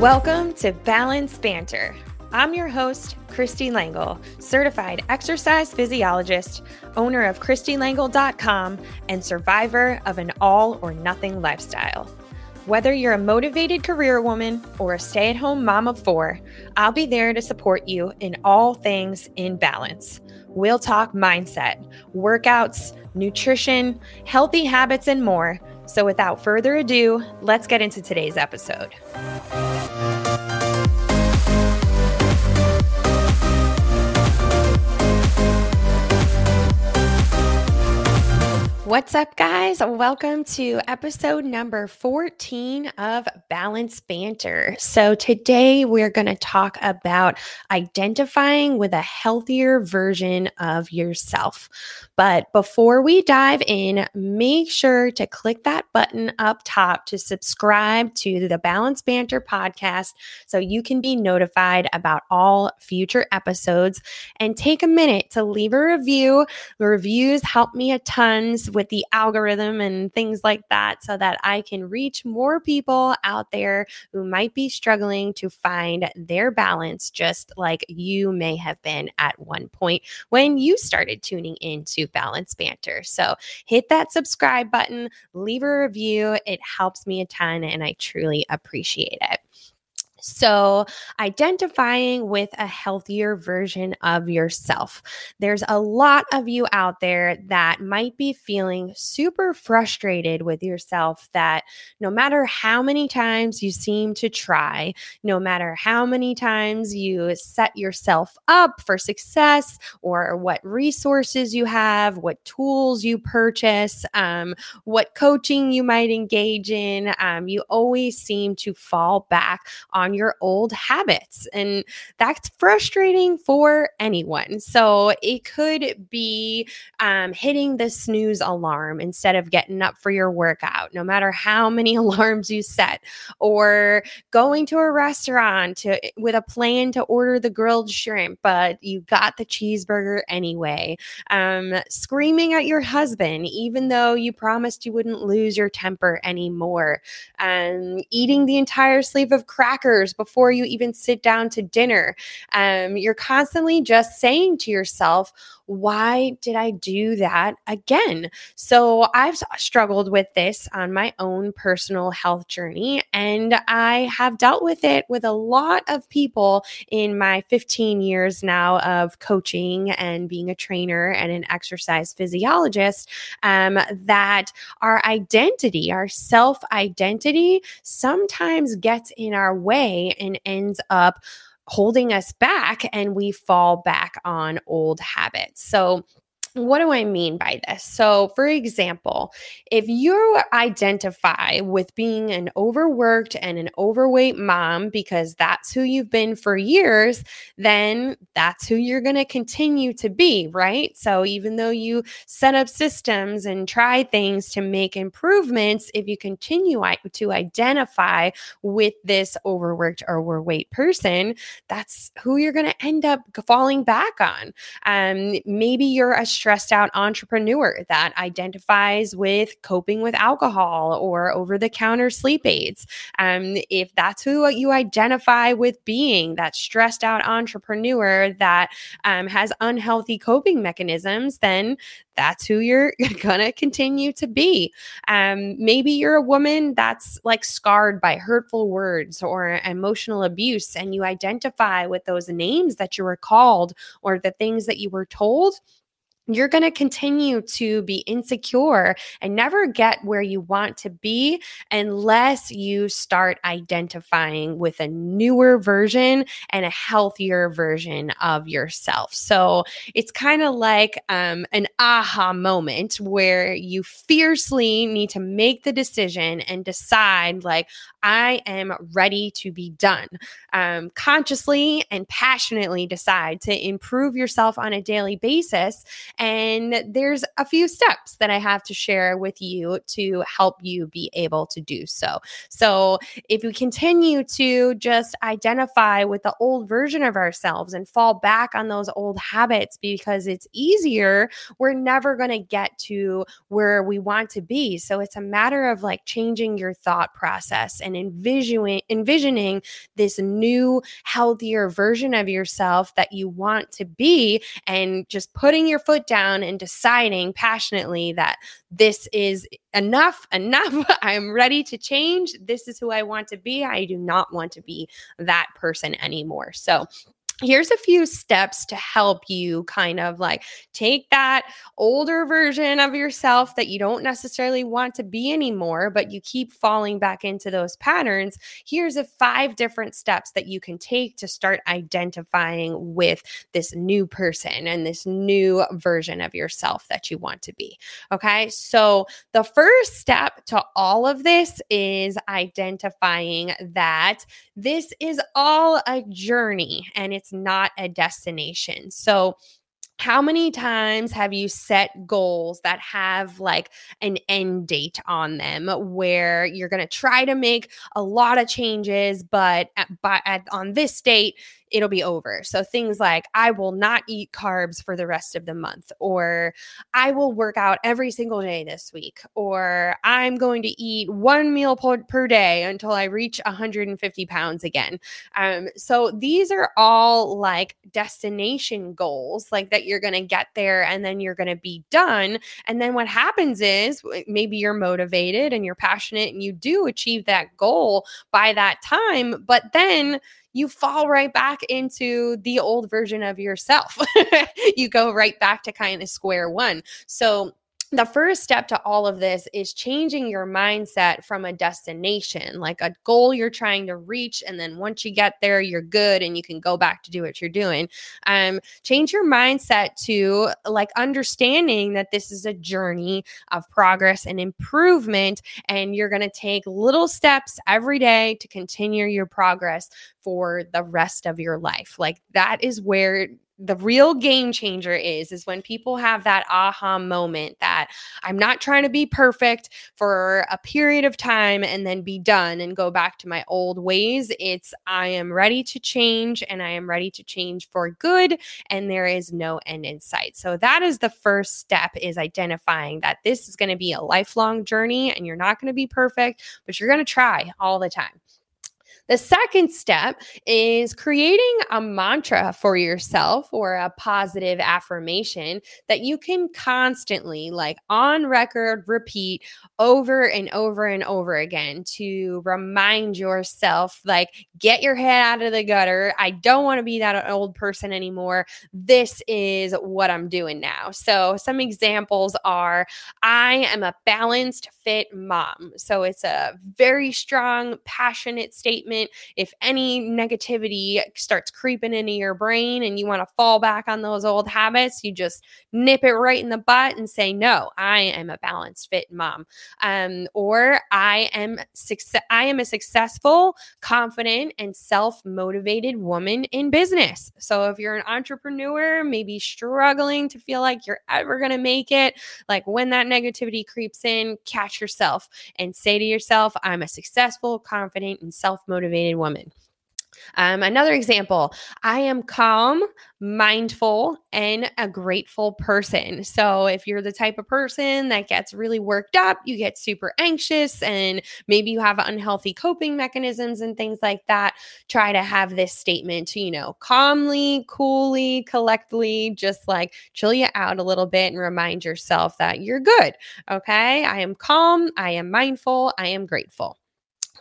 Welcome to Balance Banter. I'm your host, Kristie Lengel, certified exercise physiologist, owner of KristieLengel.com, and survivor of an all or nothing lifestyle. Whether you're a motivated career woman or a stay at home mom of four, I'll be there to support you in all things in balance. We'll talk mindset, workouts, nutrition, healthy habits, and more. So, without further ado, let's get into today's episode. What's up, guys? Welcome to episode number 14 of Balance Banter. So, today we're going to talk about identifying with a healthier version of yourself. But before we dive in, make sure to click that button up top to subscribe to the Balance Banter podcast so you can be notified about all future episodes and take a minute to leave a review. Reviews help me a tons with the algorithm and things like that so that I can reach more people out there who might be struggling to find their balance, just like you may have been at one point when you started tuning into Balance Banter. So hit that subscribe button, leave a review. It helps me a ton and I truly appreciate it. So, identifying with a healthier version of yourself. There's a lot of you out there that might be feeling super frustrated with yourself that no matter how many times you seem to try, no matter how many times you set yourself up for success or what resources you have, what tools you purchase, um, what coaching you might engage in, um, you always seem to fall back on on your old habits. And that's frustrating for anyone. So it could be um, hitting the snooze alarm instead of getting up for your workout, no matter how many alarms you set, or going to a restaurant to, with a plan to order the grilled shrimp, but you got the cheeseburger anyway. Um, screaming at your husband, even though you promised you wouldn't lose your temper anymore. Um, eating the entire sleeve of crackers before you even sit down to dinner. Um, you're constantly just saying to yourself, why did I do that again? So I've struggled with this on my own personal health journey, and I have dealt with it with a lot of people in my 15 years now of coaching and being a trainer and an exercise physiologist. Um, that our identity, our self identity, sometimes gets in our way and ends up holding us back and we fall back on old habits. So, what do I mean by this? So, for example, if you identify with being an overworked and an overweight mom because that's who you've been for years, then that's who you're going to continue to be, right? So, even though you set up systems and try things to make improvements, if you continue to identify with this overworked or overweight person, that's who you're going to end up falling back on. Um, maybe you're a stressed out entrepreneur that identifies with coping with alcohol or over the counter sleep aids. Um, if that's who you identify with being, that stressed out entrepreneur that um, has unhealthy coping mechanisms, then that's who you're to continue to be. Um, maybe you're a woman that's like scarred by hurtful words or emotional abuse, and you identify with those names that you were called or the things that you were told you're going to continue to be insecure and never get where you want to be unless you start identifying with a newer version and a healthier version of yourself. So it's kind of like um, an aha moment where you fiercely need to make the decision and decide, like, I am ready to be done. Um, consciously and passionately decide to improve yourself on a daily basis And there's a few steps that I have to share with you to help you be able to do so. So if we continue to just identify with the old version of ourselves and fall back on those old habits because it's easier, we're never going to get to where we want to be. So it's a matter of like changing your thought process and envisioning envisioning this new healthier version of yourself that you want to be and just putting your foot down and deciding passionately that this is enough, enough. I'm ready to change. This is who I want to be. I do not want to be that person anymore. So, here's a few steps to help you kind of like take that older version of yourself that you don't necessarily want to be anymore, but you keep falling back into those patterns. Here's a five different steps that you can take to start identifying with this new person and this new version of yourself that you want to be. Okay. So the first step to all of this is identifying that this is all a journey and it's not a destination. So, how many times have you set goals that have like an end date on them where you're going to try to make a lot of changes but by, at, on this date it'll be over. So things like I will not eat carbs for the rest of the month, or I will work out every single day this week, or I'm going to eat one meal per, per day until I reach 150 pounds again. Um, so these are all like destination goals, like that you're going to get there and then you're going to be done. And then what happens is maybe you're motivated and you're passionate and you do achieve that goal by that time, but then you fall right back into the old version of yourself. you go right back to kind of square one. So the first step to all of this is changing your mindset from a destination, like a goal you're trying to reach. And then once you get there, you're good and you can go back to do what you're doing. Um, change your mindset to like understanding that this is a journey of progress and improvement. And you're going to take little steps every day to continue your progress for the rest of your life. Like that is where the real game changer is is when people have that aha moment that I'm not trying to be perfect for a period of time and then be done and go back to my old ways. It's I am ready to change and I am ready to change for good and there is no end in sight. So that is the first step is identifying that this is going to be a lifelong journey and you're not going to be perfect, but you're going to try all the time. The second step is creating a mantra for yourself or a positive affirmation that you can constantly, like on record, repeat over and over and over again to remind yourself, like, get your head out of the gutter. I don't want to be that old person anymore. This is what I'm doing now. So, some examples are I am a balanced, fit mom. So, it's a very strong, passionate statement if any negativity starts creeping into your brain and you want to fall back on those old habits, you just nip it right in the butt and say, No, I am a balanced fit mom. Um, or I am success I am a successful, confident, and self-motivated woman in business. So if you're an entrepreneur, maybe struggling to feel like you're ever gonna make it, like when that negativity creeps in, catch yourself and say to yourself, I'm a successful, confident, and self-motivated motivated woman. Um, another example I am calm, mindful, and a grateful person. So, if you're the type of person that gets really worked up, you get super anxious, and maybe you have unhealthy coping mechanisms and things like that, try to have this statement to, you know, calmly, coolly, collectively, just like chill you out a little bit and remind yourself that you're good. Okay. I am calm, I am mindful, I am grateful.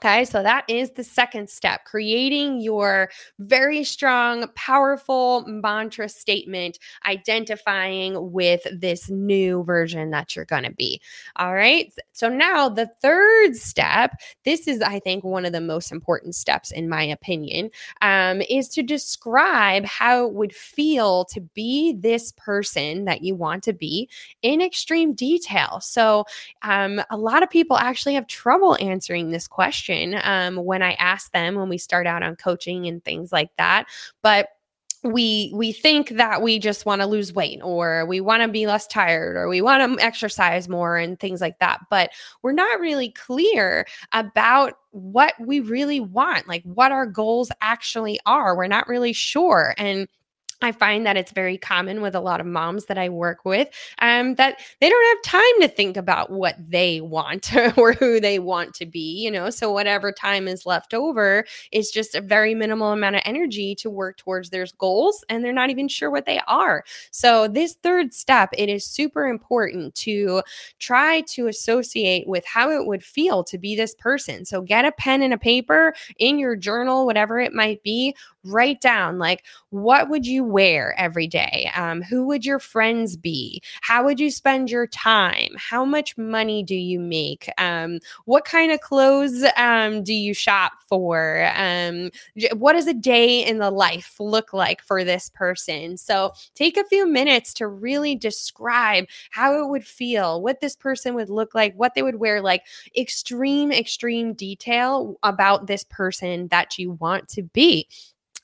Okay, so that is the second step creating your very strong, powerful mantra statement, identifying with this new version that you're going to be. All right, so now the third step, this is, I think, one of the most important steps, in my opinion, um, is to describe how it would feel to be this person that you want to be in extreme detail. So, um, a lot of people actually have trouble answering this question um, when I ask them when we start out on coaching and things like that. But we we think that we just want to lose weight or we want to be less tired or we want to exercise more and things like that but we're not really clear about what we really want like what our goals actually are we're not really sure and I find that it's very common with a lot of moms that I work with um, that they don't have time to think about what they want or who they want to be, you know. So, whatever time is left over is just a very minimal amount of energy to work towards their goals, and they're not even sure what they are. So, this third step, it is super important to try to associate with how it would feel to be this person. So, get a pen and a paper in your journal, whatever it might be, write down like, what would you wear every day? Um, who would your friends be? How would you spend your time? How much money do you make? Um, what kind of clothes um, do you shop for? Um, what does a day in the life look like for this person? So take a few minutes to really describe how it would feel, what this person would look like, what they would wear, like extreme, extreme detail about this person that you want to be.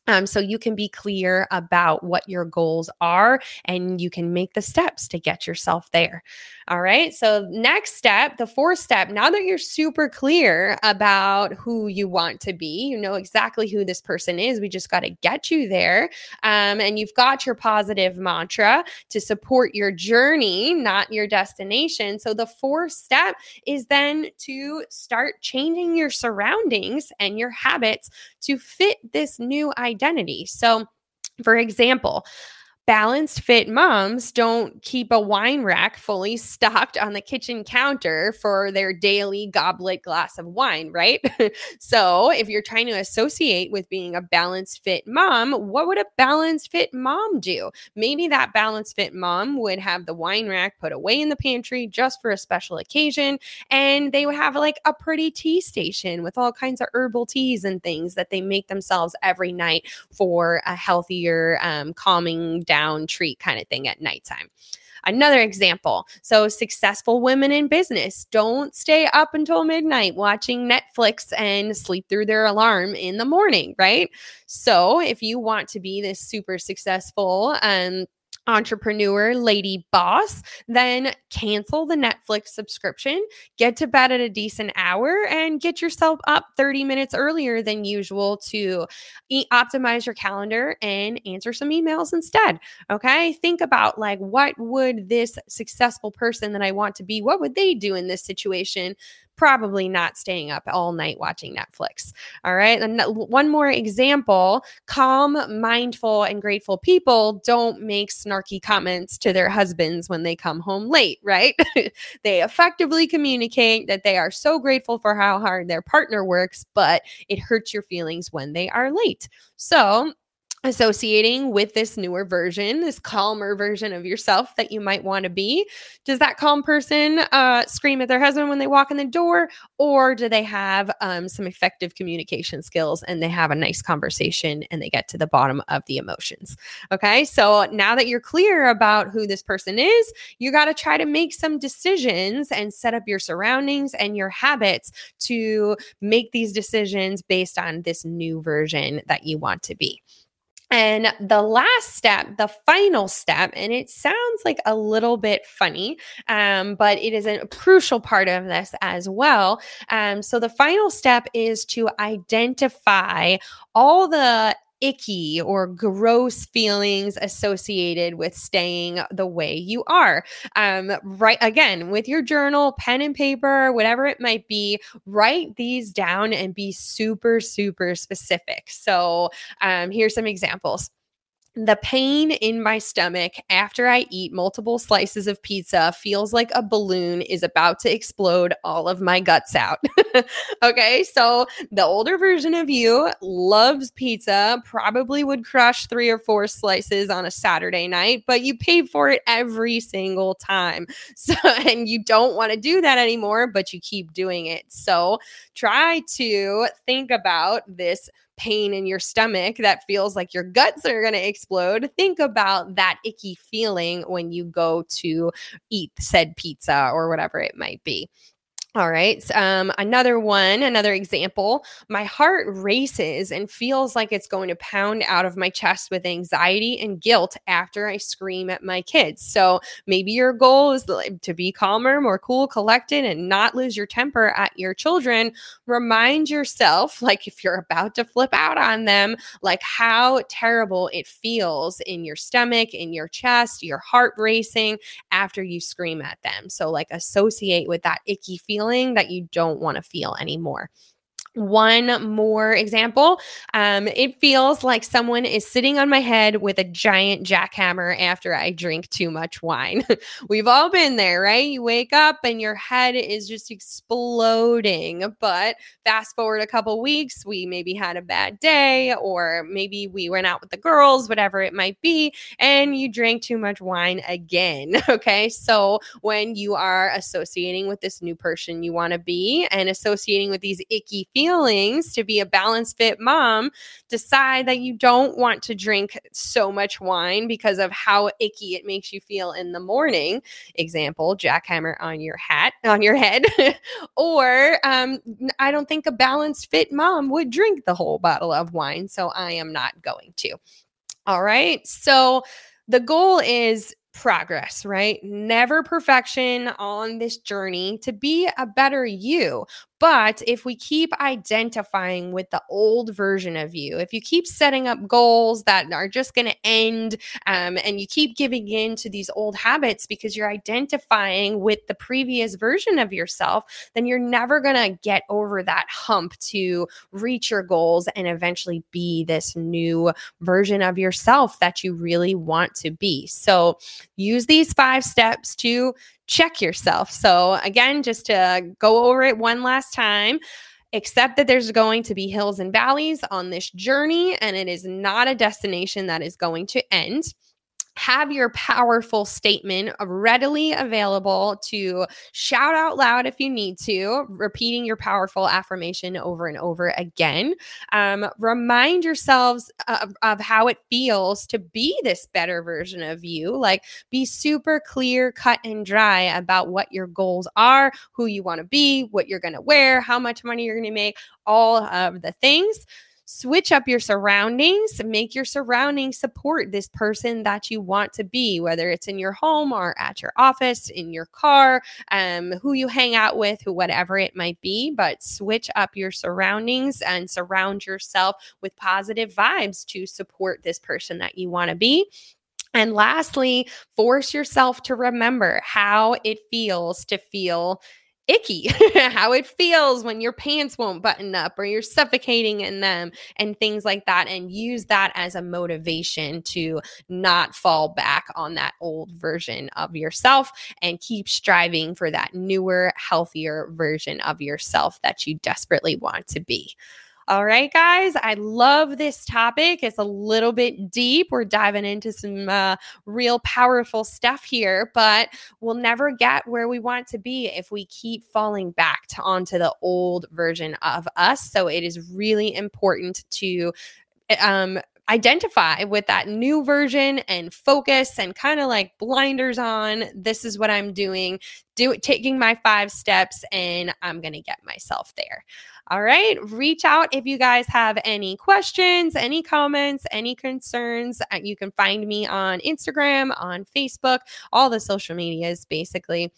Um, so you can be clear about what your goals are and you can make the steps to get yourself there. All right. So, next step, the fourth step, now that you're super clear about who you want to be, you know exactly who this person is. We just got to get you there. Um, and you've got your positive mantra to support your journey, not your destination. So, the fourth step is then to start changing your surroundings and your habits to fit this new identity. So, for example, balanced fit moms don't keep a wine rack fully stocked on the kitchen counter for their daily goblet glass of wine, right? so, if you're trying to associate with being a balanced fit mom, what would a balanced fit mom do? Maybe that balanced fit mom would have the wine rack put away in the pantry just for a special occasion, and they would have like a pretty tea station with all kinds of herbal teas and things that they make themselves every night for a healthier, um, calming down down treat kind of thing at nighttime. Another example so, successful women in business don't stay up until midnight watching Netflix and sleep through their alarm in the morning, right? So, if you want to be this super successful um, entrepreneur, lady boss, then cancel the Netflix subscription, get to bed at a decent hour, and get yourself up 30 minutes earlier than usual to e- optimize your calendar and answer some emails instead. Okay. Think about like, what would this successful person that I want to be, what would they do in this situation? Probably not staying up all night watching Netflix. All right. And one more example calm, mindful, and grateful people don't make snarky comments to their husbands when they come home late, right? they effectively communicate that they are so grateful for how hard their partner works, but it hurts your feelings when they are late. So, associating with this newer version, this calmer version of yourself that you might want to be? Does that calm person uh, scream at their husband when they walk in the door, or do they have um, some effective communication skills and they have a nice conversation and they get to the bottom of the emotions? Okay, so now that you're clear about who this person is, you got to try to make some decisions and set up your surroundings and your habits to make these decisions based on this new version that you want to be. And the last step, the final step, and it sounds like a little bit funny, um, but it is a crucial part of this as well. Um, so, the final step is to identify all the icky or gross feelings associated with staying the way you are. Um, right again with your journal, pen and paper, whatever it might be, write these down and be super, super specific. So, um, here's some examples. The pain in my stomach after I eat multiple slices of pizza feels like a balloon is about to explode all of my guts out. okay, so the older version of you loves pizza, probably would crush three or four slices on a Saturday night, but you pay for it every single time. So, and you don't want to do that anymore, but you keep doing it. So, try to think about this pain in your stomach that feels like your guts are going to explode, think about that icky feeling when you go to eat said pizza or whatever it might be. All right. Um, another one, another example. My heart races and feels like it's going to pound out of my chest with anxiety and guilt after I scream at my kids. So maybe your goal is to be calmer, more cool, collected, and not lose your temper at your children. Remind yourself, like if you're about to flip out on them, like how terrible it feels in your stomach, in your chest, your heart racing after you scream at them. So, like, associate with that icky feeling feeling that you don't want to feel anymore. One more example. Um, it feels like someone is sitting on my head with a giant jackhammer after I drink too much wine. We've all been there, right? You wake up and your head is just exploding. But fast forward a couple weeks, we maybe had a bad day, or maybe we went out with the girls, whatever it might be, and you drank too much wine again. Okay. So when you are associating with this new person you want to be and associating with these icky feelings, feelings to be a balanced fit mom, decide that you don't want to drink so much wine because of how icky it makes you feel in the morning. Example, jackhammer on your hat, on your head. or um, I don't think a balanced fit mom would drink the whole bottle of wine. So I am not going to. All right. So the goal is progress, right? Never perfection on this journey to be a better you. But if we keep identifying with the old version of you, if you keep setting up goals that are just going to end um, and you keep giving in to these old habits because you're identifying with the previous version of yourself, then you're never going to get over that hump to reach your goals and eventually be this new version of yourself that you really want to be. So use these five steps to check yourself. So, again, just to go over it one last time, accept that there's going to be hills and valleys on this journey, and it is not a destination that is going to end have your powerful statement readily available to shout out loud if you need to, repeating your powerful affirmation over and over again. Um, remind yourselves of, of how it feels to be this better version of you. Like, be super clear, cut, and dry about what your goals are, who you want to be, what you're going to wear, how much money you're going to make, all of the things switch up your surroundings, make your surroundings support this person that you want to be, whether it's in your home or at your office, in your car, um, who you hang out with, who whatever it might be. But switch up your surroundings and surround yourself with positive vibes to support this person that you want to be. And lastly, force yourself to remember how it feels to feel icky how it feels when your pants won't button up or you're suffocating in them and things like that and use that as a motivation to not fall back on that old version of yourself and keep striving for that newer healthier version of yourself that you desperately want to be all right, guys, I love this topic. It's a little bit deep. We're diving into some uh, real powerful stuff here, but we'll never get where we want to be if we keep falling back to onto the old version of us. So it is really important to um, identify with that new version and focus and kind of like blinders on this is what i'm doing do taking my five steps and i'm going to get myself there all right. Reach out if you guys have any questions, any comments, any concerns. Uh, you can find me on Instagram, on Facebook, all the social medias basically.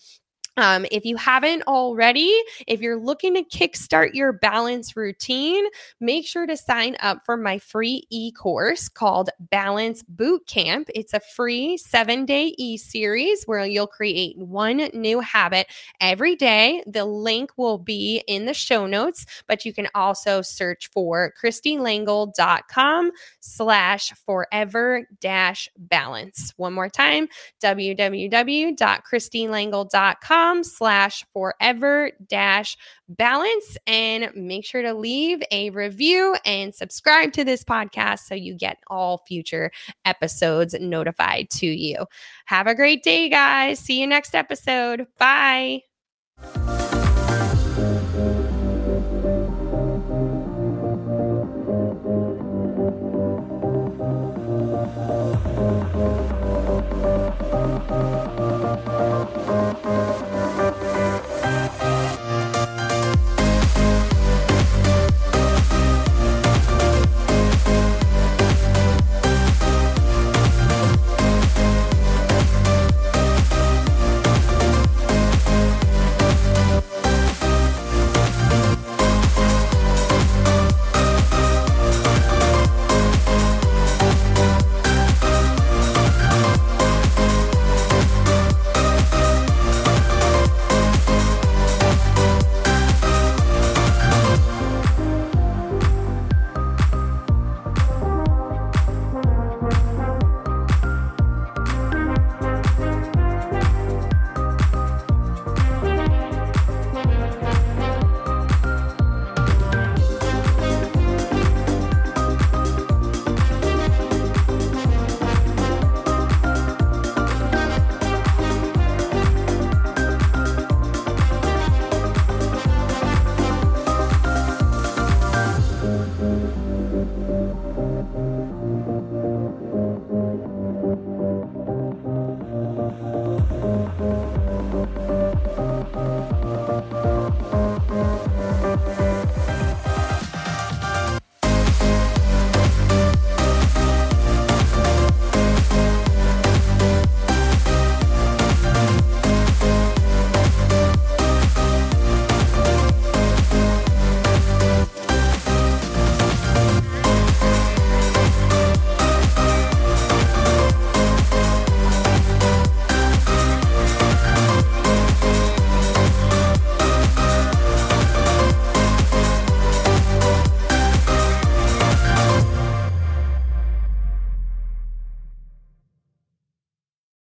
Um, if you haven't already, if you're looking to kickstart your balance routine, make sure to sign up for my free e course called Balance Boot Camp. It's a free seven day e series where you'll create one new habit every day. The link will be in the show notes, but you can also search for kristielengel.com slash forever dash balance. One more time, www.kristielengel.com slash forever dash balance and make sure to leave a review and subscribe to this podcast so you get all future episodes notified to you. Have a great day, guys. See you next episode. Bye.